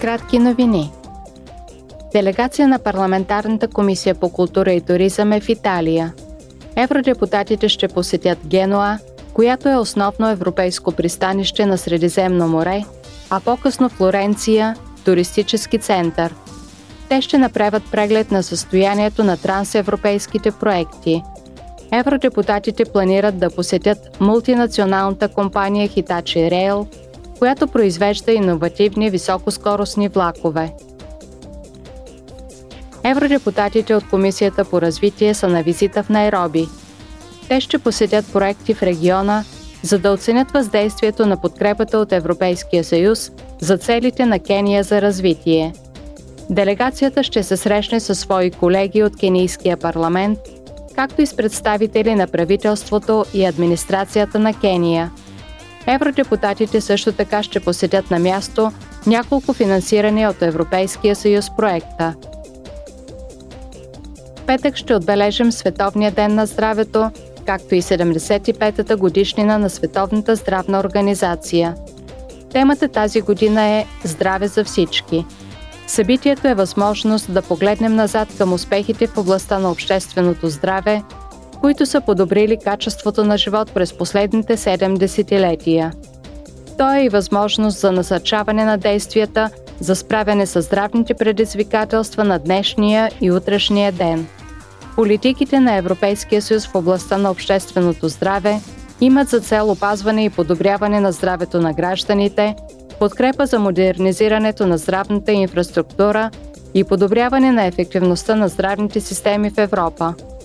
Кратки новини. Делегация на Парламентарната комисия по култура и туризъм е в Италия. Евродепутатите ще посетят Генуа, която е основно европейско пристанище на Средиземно море, а по-късно Флоренция – туристически център. Те ще направят преглед на състоянието на трансевропейските проекти. Евродепутатите планират да посетят мултинационалната компания Hitachi Rail – която произвежда иновативни високоскоростни влакове. Евродепутатите от Комисията по развитие са на визита в Найроби. Те ще посетят проекти в региона, за да оценят въздействието на подкрепата от Европейския съюз за целите на Кения за развитие. Делегацията ще се срещне със свои колеги от Кенийския парламент, както и с представители на правителството и администрацията на Кения – Евродепутатите също така ще посетят на място няколко финансирани от Европейския съюз проекта. Петък ще отбележим Световния ден на здравето, както и 75-та годишнина на Световната здравна организация. Темата тази година е Здраве за всички. Събитието е възможност да погледнем назад към успехите в областта на общественото здраве – които са подобрили качеството на живот през последните 7 десетилетия. То е и възможност за насърчаване на действията за справяне с здравните предизвикателства на днешния и утрешния ден. Политиките на Европейския съюз в областта на общественото здраве имат за цел опазване и подобряване на здравето на гражданите, подкрепа за модернизирането на здравната инфраструктура и подобряване на ефективността на здравните системи в Европа –